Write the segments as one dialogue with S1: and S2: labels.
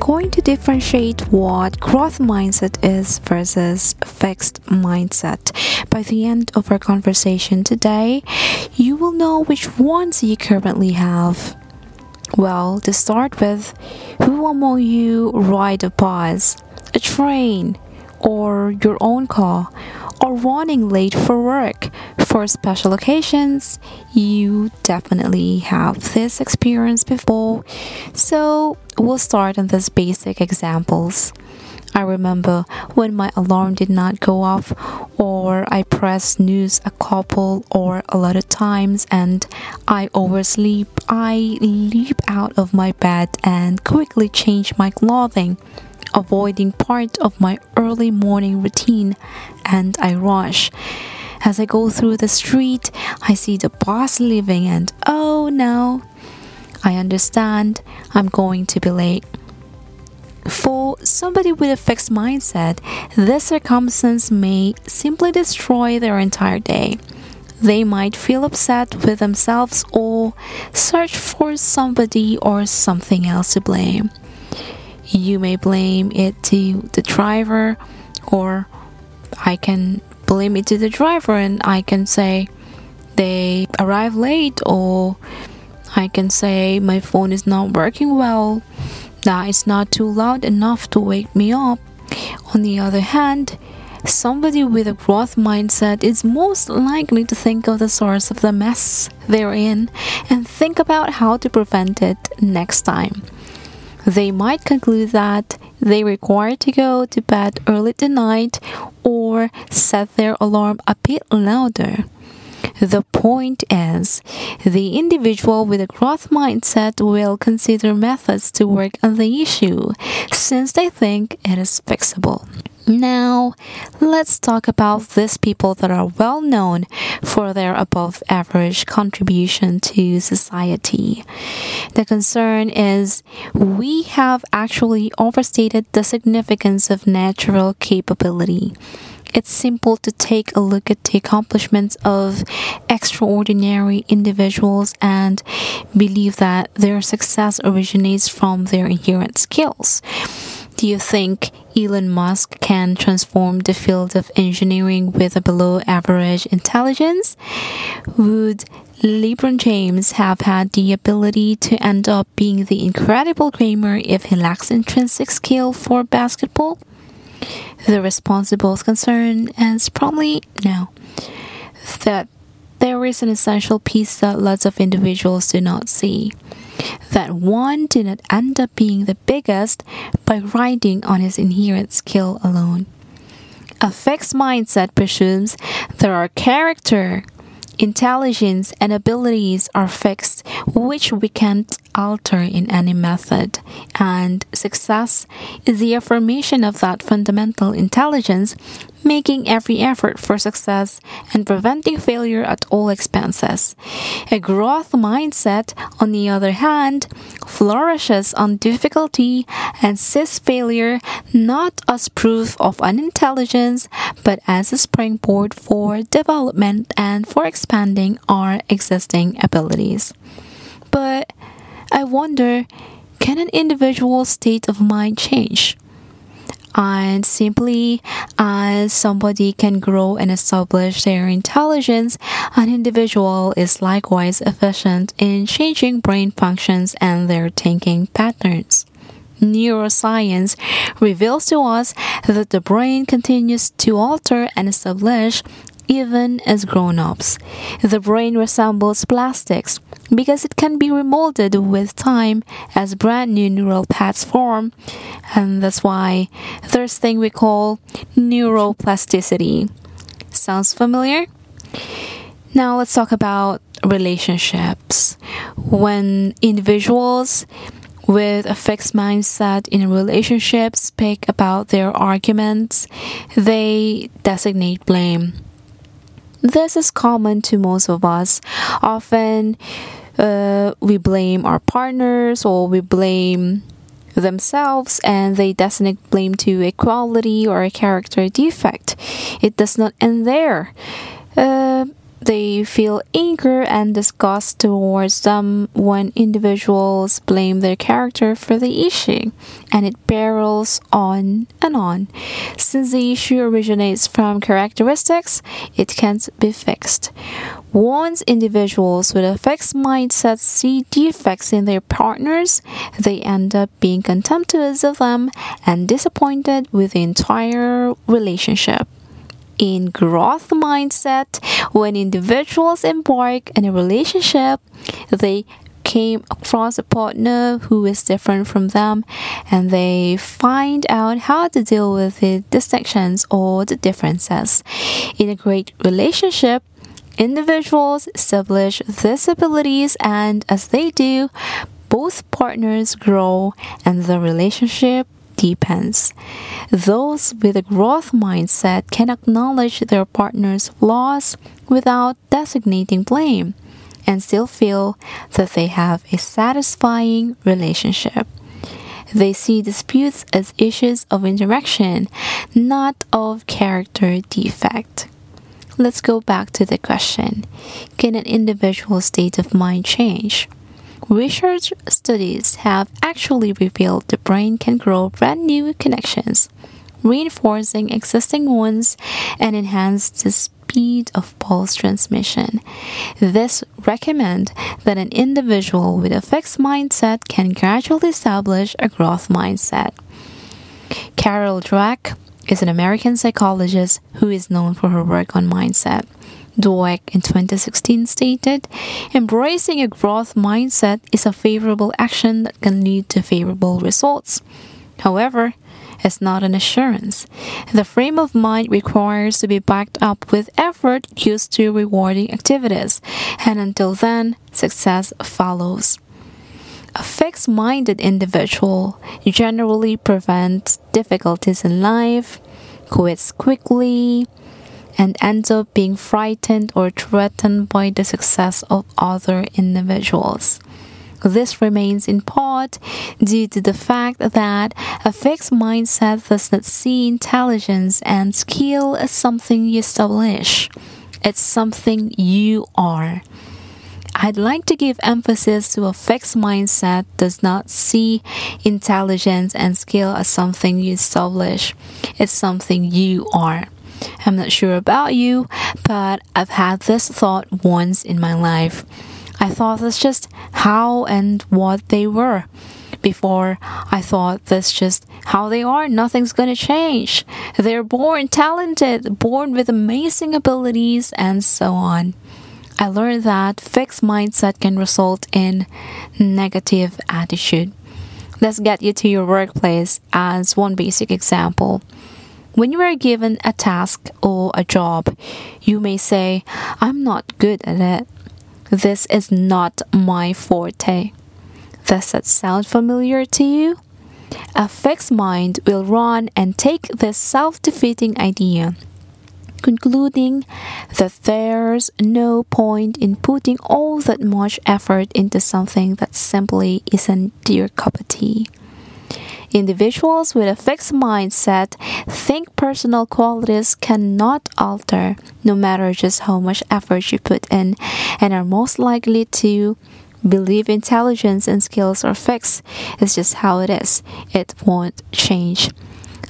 S1: going to differentiate what growth mindset is versus fixed mindset. By the end of our conversation today, you will know which ones you currently have. Well, to start with, who among you ride a bus, a train, or your own car, or running late for work? For special occasions, you definitely have this experience before. So, we'll start on these basic examples. I remember when my alarm did not go off, or I pressed snooze a couple or a lot of times and I oversleep, I leap out of my bed and quickly change my clothing, avoiding part of my early morning routine, and I rush. As I go through the street, I see the boss leaving, and oh no, I understand I'm going to be late. For somebody with a fixed mindset, this circumstance may simply destroy their entire day. They might feel upset with themselves or search for somebody or something else to blame. You may blame it to the driver, or I can blame it to the driver and I can say they arrive late, or I can say my phone is not working well that it's not too loud enough to wake me up. On the other hand, somebody with a growth mindset is most likely to think of the source of the mess they're in and think about how to prevent it next time. They might conclude that they require to go to bed early tonight or set their alarm a bit louder. The point is, the individual with a growth mindset will consider methods to work on the issue since they think it is fixable. Now, let's talk about these people that are well known for their above average contribution to society. The concern is we have actually overstated the significance of natural capability it's simple to take a look at the accomplishments of extraordinary individuals and believe that their success originates from their inherent skills. Do you think Elon Musk can transform the field of engineering with a below average intelligence? Would LeBron James have had the ability to end up being the incredible gamer if he lacks intrinsic skill for basketball? The responsible concern is probably no. That there is an essential piece that lots of individuals do not see. That one did not end up being the biggest by riding on his inherent skill alone. A fixed mindset presumes there are character, intelligence, and abilities are fixed, which we can't alter in any method. And success is the affirmation of that fundamental intelligence, making every effort for success and preventing failure at all expenses. A growth mindset, on the other hand, flourishes on difficulty and sees failure not as proof of unintelligence, but as a springboard for development and for expanding our existing abilities. But I wonder can an individual state of mind change? And simply as somebody can grow and establish their intelligence, an individual is likewise efficient in changing brain functions and their thinking patterns. Neuroscience reveals to us that the brain continues to alter and establish even as grown ups. The brain resembles plastics because it can be remolded with time as brand new neural paths form, and that's why there's thing we call neuroplasticity. Sounds familiar? Now let's talk about relationships. When individuals with a fixed mindset in relationships relationship speak about their arguments, they designate blame. This is common to most of us. Often, uh, we blame our partners or we blame themselves and they designate blame to a quality or a character defect. It does not end there. Uh, they feel anger and disgust towards them when individuals blame their character for the issue, and it barrels on and on. Since the issue originates from characteristics, it can't be fixed. Once individuals with a fixed mindset see defects in their partners, they end up being contemptuous of them and disappointed with the entire relationship in growth mindset, when individuals embark in a relationship, they came across a partner who is different from them and they find out how to deal with the distinctions or the differences. In a great relationship, individuals establish these abilities and as they do, both partners grow and the relationship deepens. Those with a growth mindset can acknowledge their partner's flaws without designating blame and still feel that they have a satisfying relationship. They see disputes as issues of interaction, not of character defect. Let's go back to the question Can an individual state of mind change? Research studies have actually revealed the brain can grow brand new connections, reinforcing existing ones and enhance the speed of pulse transmission. This recommend that an individual with a fixed mindset can gradually establish a growth mindset. Carol Dweck is an American psychologist who is known for her work on mindset. Dweck in 2016 stated, Embracing a growth mindset is a favorable action that can lead to favorable results. However, it's not an assurance. The frame of mind requires to be backed up with effort used to rewarding activities, and until then, success follows. A fixed minded individual generally prevents difficulties in life, quits quickly, and ends up being frightened or threatened by the success of other individuals. This remains in part due to the fact that a fixed mindset does not see intelligence and skill as something you establish. It's something you are. I'd like to give emphasis to a fixed mindset does not see intelligence and skill as something you establish. It's something you are. I'm not sure about you, but I've had this thought once in my life. I thought that's just how and what they were. Before, I thought that's just how they are, nothing's gonna change. They're born talented, born with amazing abilities, and so on. I learned that fixed mindset can result in negative attitude. Let's get you to your workplace as one basic example. When you are given a task or a job, you may say, I'm not good at it. This is not my forte. Does that sound familiar to you? A fixed mind will run and take this self defeating idea, concluding that there's no point in putting all that much effort into something that simply isn't your cup of tea. Individuals with a fixed mindset think personal qualities cannot alter, no matter just how much effort you put in, and are most likely to believe intelligence and skills are fixed. It's just how it is, it won't change.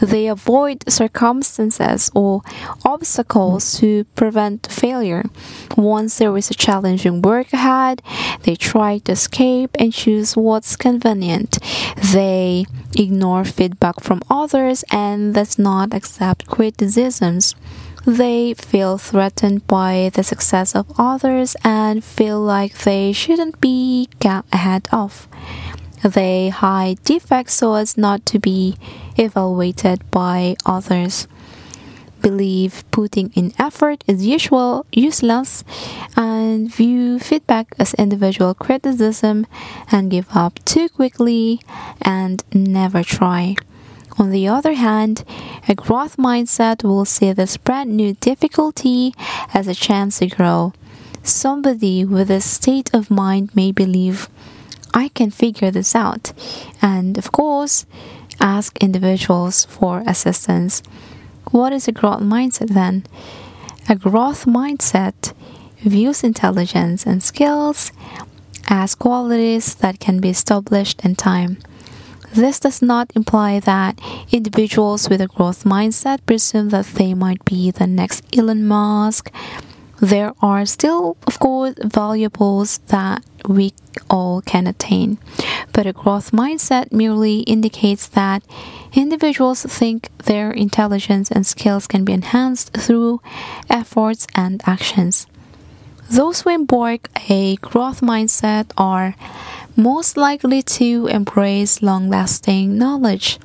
S1: They avoid circumstances or obstacles to prevent failure. Once there is a challenging work ahead, they try to escape and choose what's convenient. They ignore feedback from others and does not accept criticisms. They feel threatened by the success of others and feel like they shouldn't be ahead of. They hide defects so as not to be evaluated by others. Believe putting in effort is usual useless and view feedback as individual criticism and give up too quickly and never try. On the other hand, a growth mindset will see this brand new difficulty as a chance to grow. Somebody with this state of mind may believe I can figure this out. And of course, ask individuals for assistance. What is a growth mindset then? A growth mindset views intelligence and skills as qualities that can be established in time. This does not imply that individuals with a growth mindset presume that they might be the next Elon Musk. There are still, of course, valuables that we all can attain, but a growth mindset merely indicates that individuals think their intelligence and skills can be enhanced through efforts and actions. Those who embark a growth mindset are most likely to embrace long lasting knowledge.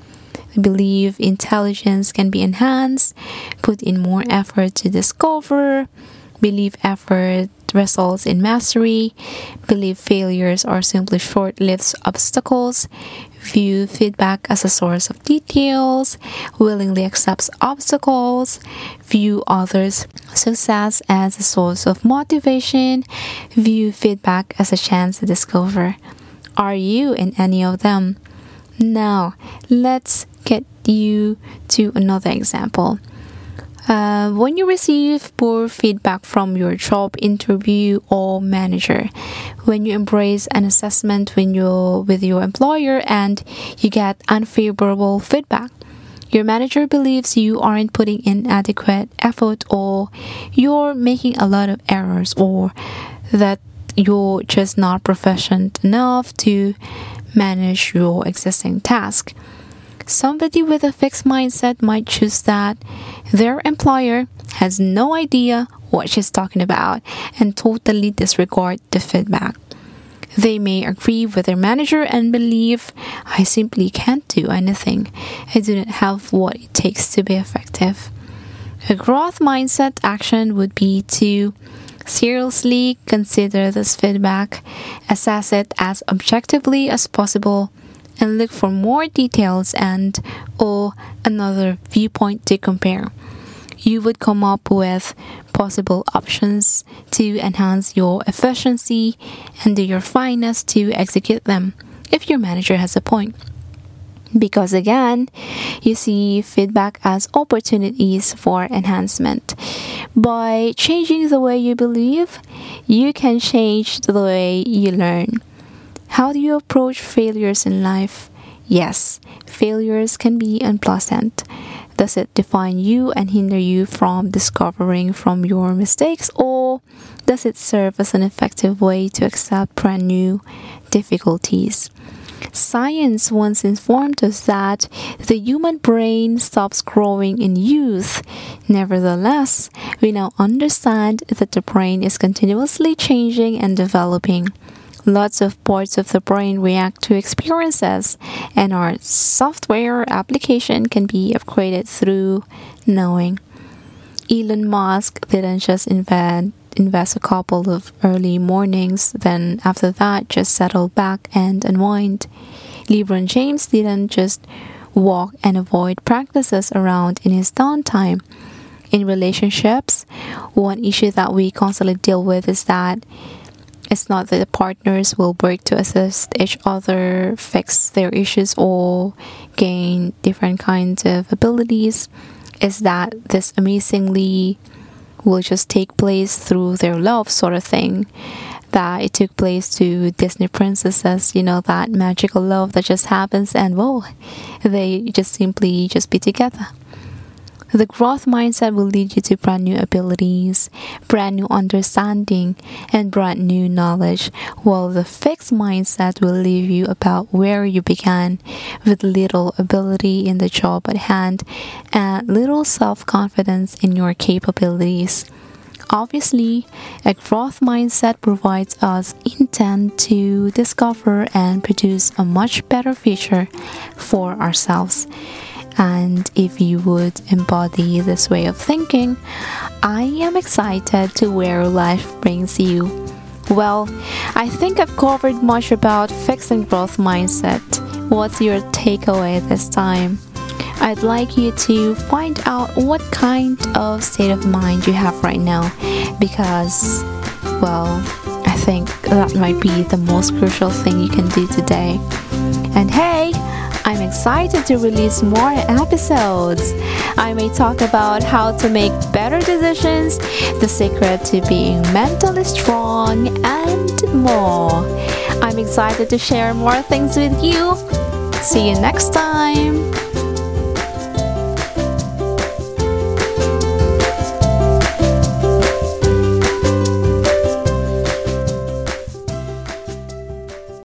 S1: They Believe intelligence can be enhanced, put in more effort to discover, believe effort results in mastery, believe failures are simply short lived obstacles, view feedback as a source of details, willingly accepts obstacles, view others' success as a source of motivation, view feedback as a chance to discover. Are you in any of them? Now, let's get you to another example. Uh, when you receive poor feedback from your job interview or manager, when you embrace an assessment when you're with your employer and you get unfavorable feedback, your manager believes you aren't putting in adequate effort or you're making a lot of errors or that you're just not proficient enough to manage your existing task. Somebody with a fixed mindset might choose that their employer has no idea what she's talking about and totally disregard the feedback. They may agree with their manager and believe, I simply can't do anything. I do not have what it takes to be effective. A growth mindset action would be to seriously consider this feedback, assess it as objectively as possible, and look for more details and or another viewpoint to compare. You would come up with possible options to enhance your efficiency and do your finest to execute them if your manager has a point. Because again, you see feedback as opportunities for enhancement. By changing the way you believe, you can change the way you learn. How do you approach failures in life? Yes, failures can be unpleasant. Does it define you and hinder you from discovering from your mistakes, or does it serve as an effective way to accept brand new difficulties? Science once informed us that the human brain stops growing in youth. Nevertheless, we now understand that the brain is continuously changing and developing. Lots of parts of the brain react to experiences, and our software application can be upgraded through knowing. Elon Musk didn't just invent invest a couple of early mornings, then after that just settle back and unwind. LeBron James didn't just walk and avoid practices around in his downtime. In relationships, one issue that we constantly deal with is that it's not that the partners will work to assist each other, fix their issues, or gain different kinds of abilities. Is that this amazingly will just take place through their love, sort of thing. That it took place to Disney princesses, you know, that magical love that just happens, and whoa, they just simply just be together. The growth mindset will lead you to brand new abilities, brand new understanding, and brand new knowledge, while the fixed mindset will leave you about where you began with little ability in the job at hand and little self confidence in your capabilities. Obviously, a growth mindset provides us intent to discover and produce a much better future for ourselves. And if you would embody this way of thinking, I am excited to where life brings you. Well, I think I've covered much about fixed and growth mindset. What's your takeaway this time? I'd like you to find out what kind of state of mind you have right now because, well, I think that might be the most crucial thing you can do today. And hey, excited to release more episodes. I may talk about how to make better decisions, the secret to being mentally strong, and more. I'm excited to share more things with you. See you next time.